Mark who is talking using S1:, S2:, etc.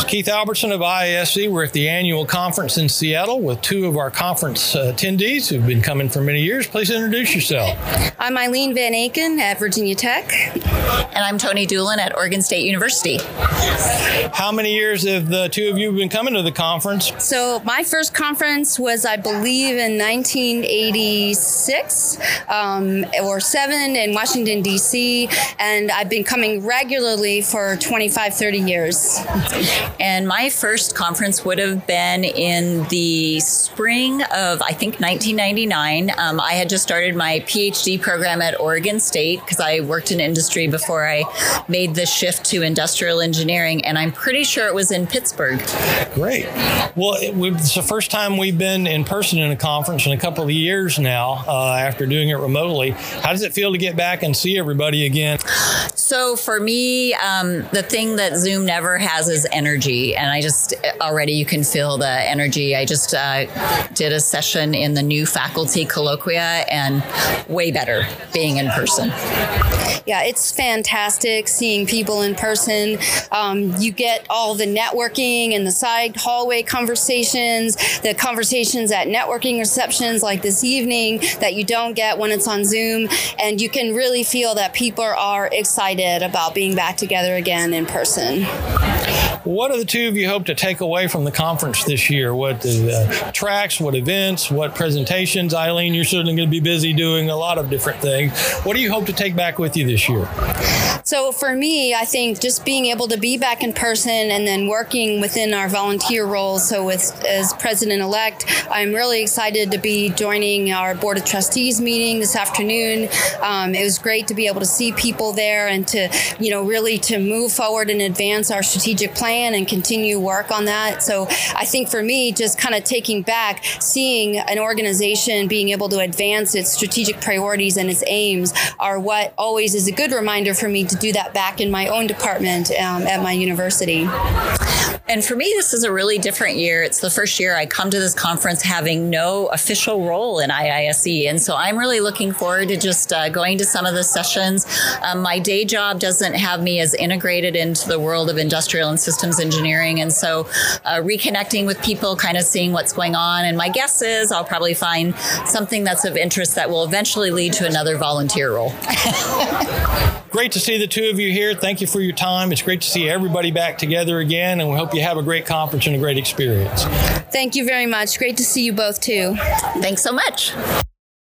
S1: It's Keith Albertson of IISE. We're at the annual conference in Seattle with two of our conference uh, attendees who've been coming for many years. Please introduce yourself.
S2: I'm Eileen Van Aken at Virginia Tech.
S3: And I'm Toni Doolen at Oregon State University.
S1: How many years have the two of you been coming to the conference?
S2: So, my first conference was, I believe, in 1986 um, or 7 in Washington, D.C., and I've been coming regularly for 25, 30 years.
S3: And my first conference would have been in the spring of, I think, 1999. Um, I had just started my PhD program at Oregon State because I worked in industry before I made the shift to industrial engineering, and I'm pretty sure it was in Pittsburgh.
S1: Great. Well, it's the first time we've been in person in a conference in a couple of years now uh, after doing it remotely. How does it feel to get back and see everybody again?
S3: So, for me, um, the thing that Zoom never has is energy. And I just already you can feel the energy. I just uh, did a session in the new faculty colloquia and way better being in person.
S2: Yeah, it's fantastic seeing people in person. Um, you get all the networking and the side hallway conversations, the conversations at networking receptions like this evening that you don't get when it's on Zoom. And you can really feel that people are excited about being back together again in person.
S1: What are the two of you hope to take away from the conference this year? What uh, tracks, what events, what presentations? Eileen, you're certainly going to be busy doing a lot of different things. What do you hope to take back with you this year?
S2: So for me, I think just being able to be back in person and then working within our volunteer roles. So with as president elect, I'm really excited to be joining our board of trustees meeting this afternoon. Um, it was great to be able to see people there and to you know really to move forward and advance our strategic plan and continue work on that. So I think for me, just kind of taking back, seeing an organization being able to advance its strategic priorities and its aims are what always is a good reminder for me to do that back in my own department um, at my university.
S3: And for me, this is a really different year. It's the first year I come to this conference having no official role in IISE. And so I'm really looking forward to just uh, going to some of the sessions. Um, my day job doesn't have me as integrated into the world of industrial and systems engineering. And so uh, reconnecting with people, kind of seeing what's going on. And my guess is I'll probably find something that's of interest that will eventually lead to another volunteer role.
S1: great to see the two of you here. Thank you for your time. It's great to see everybody back together again, and we hope you have a great conference and a great experience.
S2: Thank you very much. Great to see you both, too.
S3: Thanks so much.